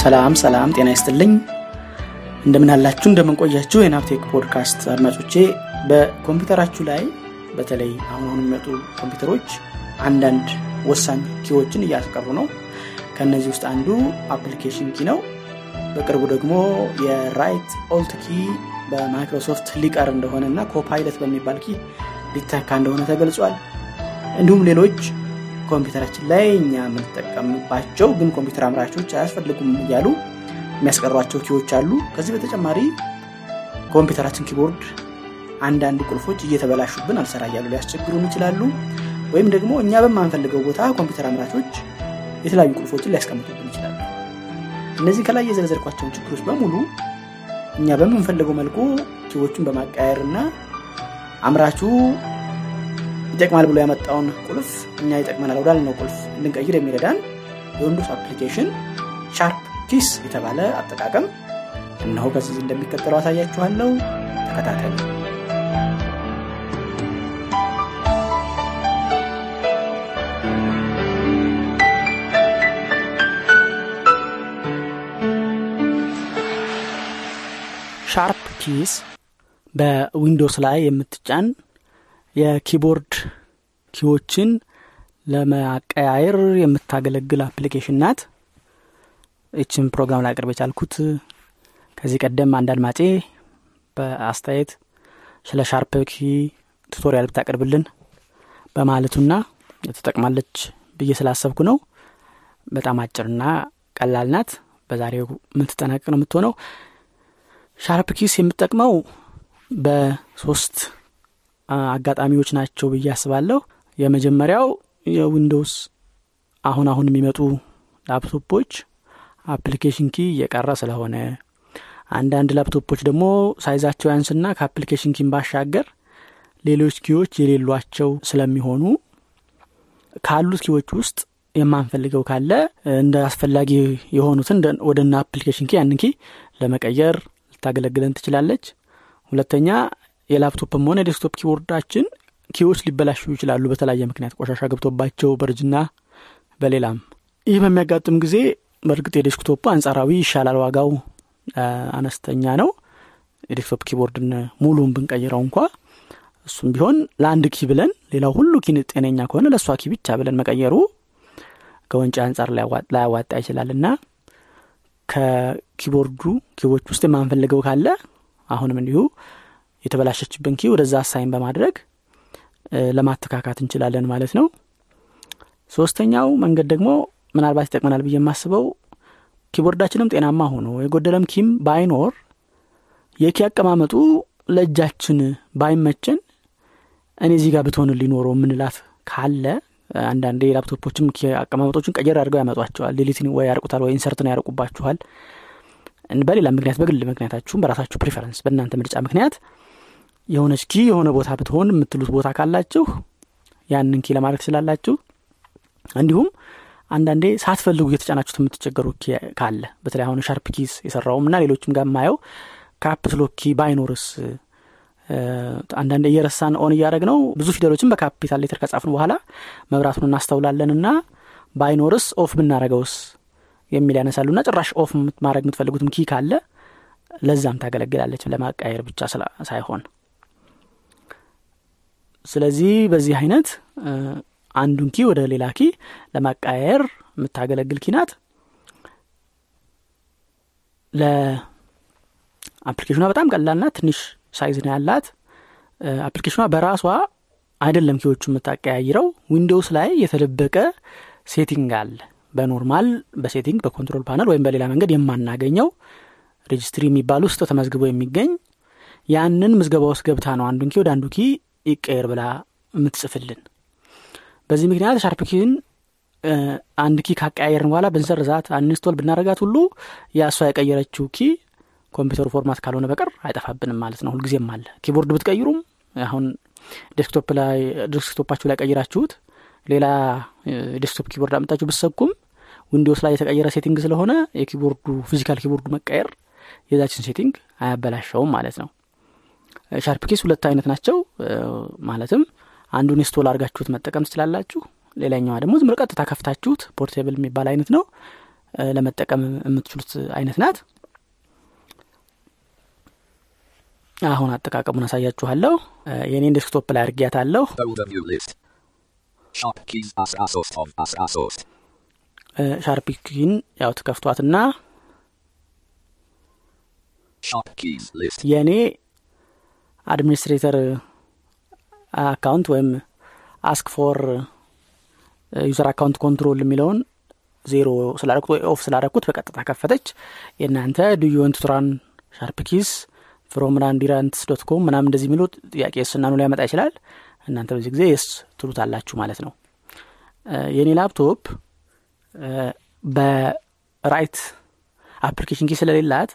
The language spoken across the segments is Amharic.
ሰላም ሰላም ጤና ይስጥልኝ። እንደምን አላችሁ? የኢናብ ቴክ ፖድካስት አድማጮቼ በኮምፒውተራችሁ ላይ በተለይ አሁን አሁን የሚመጡ ኮምፒውተሮች አንዳንድ ወሳኝ key ዎችን እያስቀሩ ነው። ከእነዚህ ውስጥ አንዱ application key ነው። በቅርቡ ደግሞ የ right alt key በ Microsoft ሊቀር እንደሆነ እና Copilot በሚባል key ሊተካ እንደሆነ ተገልጿል። እንዲሁም ሌሎች ኮምፒውተራችን ላይ እኛ የምንጠቀምባቸው ግን ኮምፒውተር አምራቾች አያስፈልጉም እያሉ የሚያስቀሯቸው key ዎች አሉ። ከዚህ በተጨማሪ ኮምፒውተራችን keyboard አንዳንድ ቁልፎች እየተበላሹብን አልሰራ እያሉ ሊያስቸግሩን ይችላሉ። ወይም ደግሞ እኛ በማንፈልገው ቦታ ኮምፒውተር አምራቾች የተለያዩ ቁልፎችን ሊያስቀምጡብን ይችላሉ። እነዚህ ከላይ የዘረዘርኳቸውን ችግሮች በሙሉ እኛ በምንፈልገው መልኩ key ዎቹን በማቀያየር እና አምራቹ ይጠቅማል ብሎ ያመጣውን ቁልፍ እኛ ይጠቅመናል ወዳልነው ቁልፍ እንድንቀይር የሚረዳን የ Windows application SharpKeys የተባለ አጠቃቀም እነሆ ከዚህ እንደሚከተለው አሳያችኋለሁ። ተከታተሉ። SharpKeys በ Windows ላይ የምትጫን የ keyboard key ዎችን ለማቀያየር የምታገለግል application ናት። ይችን ፕሮግራም ላቀርብ የቻልኩት ከዚህ ቀደም አንድ አድማጬ በአስተያየት ስለ SharpKey tutorial ብታቀርብልን በማለቱና ትጠቅማለች ብዬ ስላሰብኩ ነው። በጣም አጭርና ቀላል ናት። በዛሬው የምትጠናቀቅ ነው የምትሆነው። SharpKeys የምትጠቅመው በሶስት አጋጣሚዎች ናቸው ብዬ አስባለሁ። የመጀመሪያው የ Windows አሁን አሁን የሚመጡ ላፕቶፖች application key እየቀረ ስለሆነ አንዳንድ ላፕቶፖች ደግሞ size ኣቸው ያንስና ከ application key ን ባሻገር ሌሎች key ዎች የሌሏቸው ስለሚሆኑ ካሉት key ዎች ውስጥ የማንፈልገው ካለ እንደ አስፈላጊ የሆኑትን ወደ application key ያንን key ለመቀየር ልታገለግለን ትችላለች። ሁለተኛ የላፕቶፕም ሆነ የ desktop keyboard ኣችን key ዎች ሊበላሹ ይችላሉ በተለያየ ምክንያት ቆሻሻ ገብቶባቸው በርጅና በሌላም። ይህ በሚያጋጥም ጊዜ በእርግጥ የ desktop አንጻራዊ ይሻላል ዋጋው አነስተኛ ነው። የ desktop keyboard ን ሙሉን ብንቀይረው እንኳ እሱም ቢሆን ለአንድ key ብለን ሌላው ሁሉ key ጤነኛ ከሆነ ለእሷ key ብቻ ብለን መቀየሩ ከወጪ አንጻር ላያዋጣ ይችላል እና ከ keyboard ኡ key ዎች ውስጥ የማንፈልገው ካለ አሁንም እንዲሁ የተበላሸችብን key ወደዛ assign በማድረግ ለማተካካት እንችላለን ማለት ነው። ሶስተኛው መንገድ ደግሞ ምናልባት ይጠቅመናል ብዬ የማስበው keyboard ኣችንም ጤናማ ሆኖ የጎደለም key ም ባይኖር የ key አቀማመጡ ለእጃችን ባይመችን እኔ እዚህ ጋር ብትሆን ሊኖረው የምንላት ካለ አንዳንዴ ላፕቶፖችም አቀማመጦችን ቀየር አድርገው ያመጧቸዋል። delete ን ወይ ያርቁታል ወይ insert ን ያርቁባችኋል። በሌላ ምክንያት በግል ምክንያታችሁም በራሳችሁ preference በእናንተ ምርጫ ምክንያት የሆነች key የሆነ ቦታ ብትሆን የምትሉት ቦታ ካላችሁ ያንን key ለማድረግ ስላላችሁ እንዲሁም አንዳንዴ ሳትፈልጉ እየተጫናችሁት የምትቸገሩ ካለ በተለይ አሁን SharpKeys የሰራውም እና ሌሎችም ጋር ማየው caps lock key ባይኖርስ አንዳንድ እየረሳን on እያደረግነው ብዙ ፊደሎችን በ capital letter ከጻፍን በኋላ መብራቱን እናስተውላለን እና ባይኖርስ off ብናረገውስ የሚል ያነሳሉ ና ጭራሽ off ማድረግ የምትፈልጉትም key ካለ ለዛም ታገለግላለች ለማቀያየር ብቻ ሳይሆን ስለዚህ በዚህ አይነት አንዱን key ወደ ሌላ key ለማቀያየር የምታገለግል key ናት። ለ application ኗ በጣም ቀላልና ትንሽ size ነው ያላት። application ኗ በራሷ አይደለም key ዎቹ የምታቀያይረው። Windows ላይ የተደበቀ setting አለ። በ normal በ setting በ control panel ወይም በሌላ መንገድ የማናገኘው registry የሚባል ውስጥ ተመዝግቦ የሚገኝ። ያንን ምዝገባ ውስጥ ገብታ ነው አንዱን key ወደ አንዱ key ይቀየር ብላ የምትጽፍልን? በዚህ ምክንያት SharpKey ን አንድ key ካቀያየርን በኋላ ብንሰርዛት uninstall ብናረጋት ሁሉ ያ እሷ የቀየረችው key ኮምፒውተሩ format ካልሆነ በቀር አይጠፋብንም ማለት ነው። ሁልጊዜም አለ። keyboard ብትቀይሩም አሁን desktop ላይ desktop ኣችሁ ላይ ቀይራችሁት ሌላ desktop keyboard አምጥታችሁ ብትሰኩም Windows ላይ የተቀየረ setting ስለሆነ የ keyboard ኡ physical keyboard ኡ መቀየር የዛችን setting አያበላሸውም ማለት ነው SharpKeys ሁለት አይነት ናቸው። ማለትም አንዱን install አድርጋችሁት መጠቀም ትችላላችሁ። ሌላኛዋ ደግሞ ዝም ቀጥታ ከፍታችሁት portable የሚባል አይነት ነው። ለመጠቀም የምትችሉት አይነት ናት። አሁን አጠቃቀሙን አሳያችኋለሁ። የኔን desktop ላይ አድርጊያታለሁ ሻርፕ ያው ትከፍቷትና የእኔ አድሚኒስትሬተር አካውንት ወይም አስክ ፎር ዩዘር አካውንት ኮንትሮል የሚለውን ዜሮ ስላረኩት ወይ ኦፍ ስላረኩት በቀጥታ ከፈተች። የእናንተ ዱዩወንት ቱራን ሻርፕ ኪስ ፍሮም ራንዲራንትስ ዶት ኮም ምናም እንደዚህ የሚሉ ጥያቄ ስናኑ ሊያመጣ ይችላል። እናንተ በዚህ ጊዜ የስ ትሉታላችሁ ማለት ነው። የእኔ ላፕቶፕ በ right application key ስለሌላት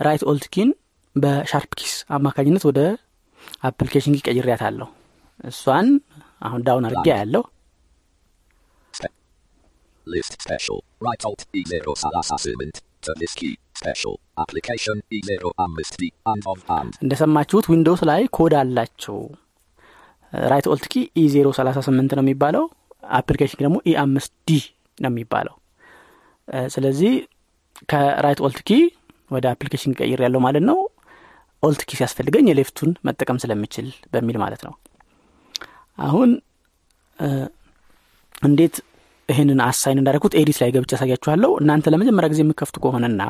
right alt key ን በ SharpKeys አማካኝነት ወደ application key ቀይሬያት አለሁ እሷን አሁን down አድርጌ ያለው List special. Right alt E zero ሰላሳ ስምንት. To this key. Special. Application E zero አምስት D አንድ of አንድ እንደሰማችሁት Windows ላይ ኮድ አላቸው right alt key E zero ሰላሳ ስምንት ነው የሚባለው application ደግሞ E አምስት D ነው የሚባለው ስለዚህ ከ right alt key ወደ application ቀይር ያለው ማለት ነው alt key ሲያስፈልገኝ የ left ኡን መጠቀም ስለምችል በሚል ማለት ነው። አሁን እንዴት ይህንን assign እንዳደረግኩት edit ላይ ገብቼ ያሳያችኋለሁ እናንተ ለመጀመሪያ ጊዜ የምከፍቱ ከሆነና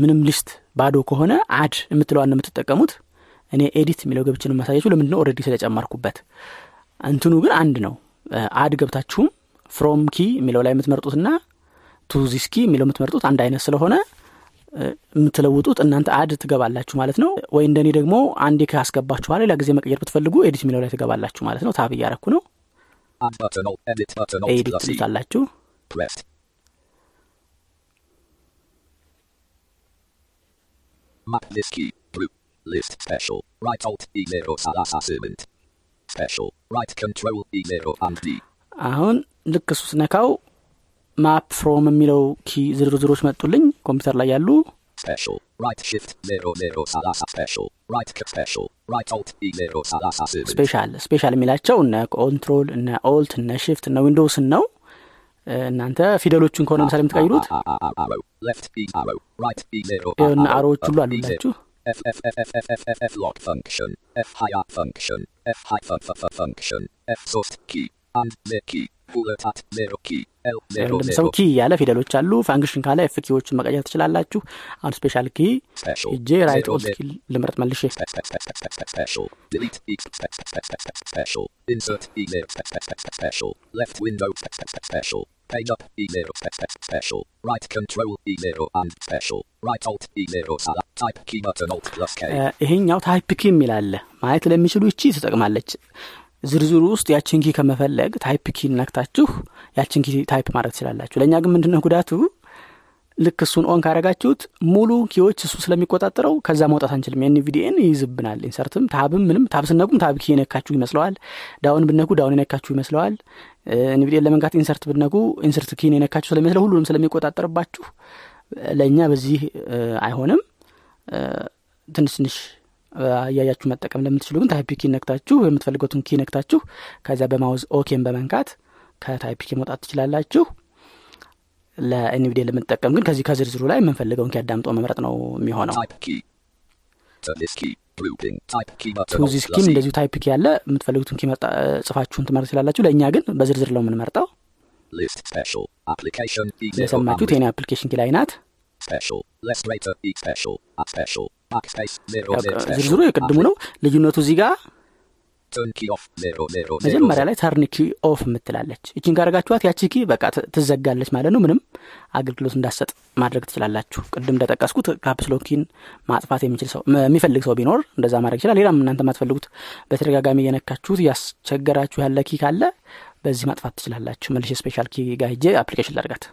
ምንም list ባዶ ከሆነ add የምትለዋን የምትጠቀሙት። እኔ edit የሚለው ገብቼ ነው የማሳያችሁ። ለምንድነው? already ስለጨመርኩበት። እንትኑ ግን አንድ ነው። add ገብታችሁም from key የሚለው ላይ የምትመርጡትና to this key የሚለው የምትመርጡት አንድ አይነት ስለሆነ የምትለውጡት እናንተ add ትገባላችሁ ማለት ነው። ወይ እንደኔ ደግሞ አንዴ ካስገባችሁ ሌላ ጊዜ መቀየር ብትፈልጉ edit የሚለው ላይ ትገባላችሁ ማለት ነው። tab እያረኩ ነው። edit አሁን ልክ እሱ ስነካው map from የሚለው key ዝርዝሮች መጡልኝ። ኮምፒውተር ላይ ያሉ special special የሚላቸው እነ control እነ alt እነ shift እነ Windows ን ነው። እናንተ ፊደሎቹን ከሆነ ምሳሌ የምትቀይሩት ና arrow ዎች ሁሉ አሉላችሁ lock ሀያ ፈንክሽን ሀይ ፈንክሽን ሶስት ኪ አንድ ኪ ወይም ኪ እያለ ፊደሎች አሉ ፋንክሽን ካለ ኤፍ ኪዎቹን መቀየር ትችላላችሁ አሁን ስፔሻል ኪ እጄ ራይት ኦልት ኪ ልምረጥ መልሼ Page up E0 special. Right control E0 and special. Right alt E0 sala. Type key button alt plus K. ይሄኛው type key የሚለው ማየት ለሚችሉ ይቺ ትጠቅማለች ዝርዝሩ ውስጥ ያችን key ከመፈለግ type key ነክታችሁ ያችን key type ማድረግ ትችላላችሁ። ለእኛ ግን ምንድነው ጉዳቱ? ልክ እሱን on ካረጋችሁት ሙሉ key ዎች እሱ ስለሚቆጣጠረው ከዛ መውጣት አንችልም። የ NVDA ን ይይዝብናል insert ም tab ም ምንም tab ስትነኩም tab key የነካችሁ ይመስለዋል። down ብትነኩ down የነካችሁ ይመስለዋል። NVDA ን ለመንካት insert ብትነኩ insert key ን የነካችሁ ስለሚመስለው ሁሉንም ስለሚቆጣጠርባችሁ ለእኛ በዚህ አይሆንም። ትንሽ ትንሽ እ፣ እያያችሁ መጠቀም ለምትችሉ ግን type key ነክታችሁ የምትፈልጉትን key ነክታችሁ ከዚያ በ mouse okay ን በመንካት ከ type key መውጣት ትችላላችሁ። ለ NVDA ለምንጠቀም ግን ከዚህ ከዝርዝሩ ላይ የምንፈልገውን key አዳምጦ መምረጥ ነው የሚሆነው። Type key. To this key. Grouping. Type key button. to alt this plus key ም. እንደዚሁ type key ያለ የምትፈልጉትን key ጽፋችሁን ትመርጥ ትችላላችሁ። ለእኛ ግን በዝርዝር ነው የምንመርጠው. እንደሰማችሁት የኔ application key ላይ ናት ዝርዝሩ የቅድሙ ነው። ልዩነቱ እዚህ ጋር. መጀመሪያ ላይ turn key off የምትላለች። እችን ካረጋችኋት ያቺ key በቃ ትዘጋለች ማለት ነው። ምንም አገልግሎት እንዳትሰጥ ማድረግ ትችላላችሁ። ቅድም እንደጠቀስኩት caps lock ኪን ማጥፋት የሚችል ሰው የሚፈልግ ሰው ቢኖር እንደዛ ማድረግ ይችላል። ሌላም እናንተ ማትፈልጉት በተደጋጋሚ እየነካችሁት ያስቸገራችሁ ያለ key ካለ በዚህ ማጥፋት ትችላላችሁ። መልሼ special key ጋር ሄጄ application ላድርጋት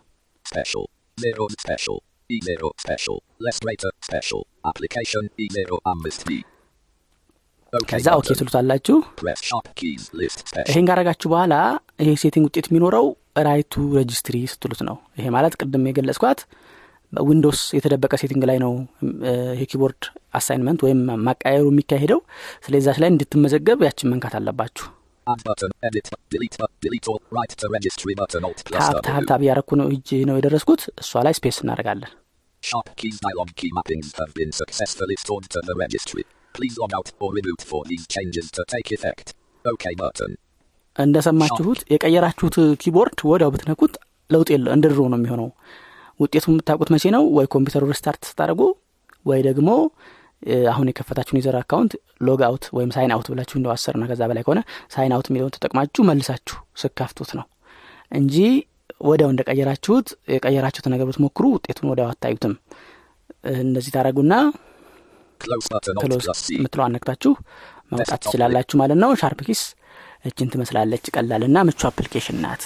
Special. Zero special. E zero special. Application E zero አምስት D. Okay. ከዛ okay. ትሉታላችሁ. ይሄን ካረጋችሁ በኋላ ይሄ setting ውጤት የሚኖረው write to registry ስትሉት ነው ይሄ ማለት ቅድም የገለጽኳት ዊንዶውስ የተደበቀ setting ላይ ነው እ፣ ይሄ keyboard assignment ወይም መቀያየሩ የሚካሄደው ስለዛች ላይ እንድትመዘገብ ያችን መንካት አለባችሁ Button. Edit. Delete. bu- Delete all. Write to registry button. Alt plus tab. tab እያረኩ ነው እጅ ነው የደረስኩት እሷ ላይ space እናደርጋለን Sharp keys dialog key mappings have been successfully stored to the registry. Please log out or reboot for these changes to take effect. OK button. እንደሰማችሁት የቀየራችሁት keyboard ወዲያው ብትነኩት ለውጥ የለ እንደ ድሮ ነው የሚሆነው ውጤቱን የምታውቁት መቼ ነው ወይ ኮምፒውተሩ restart ስታደርጉ ወይ ደግሞ አሁን የከፈታችሁን user account log out ወይም sign out ብላችሁ እንደው አስር ና ከዛ በላይ ከሆነ sign out የሚለውን ተጠቅማችሁ መልሳችሁ ስትከፍቱት ነው እንጂ ወዲያው እንደቀየራችሁት የቀየራችሁት ነገር ብትሞክሩ ውጤቱን ወዲያው አታዩትም። እ፣ እንደዚህ ታደርጉና close. የምትለው ነክታችሁ ማውጣት ትችላላችሁ ማለት ነው። SharpKeys እችን ትመስላለች። ቀላልና ምቹ application ናት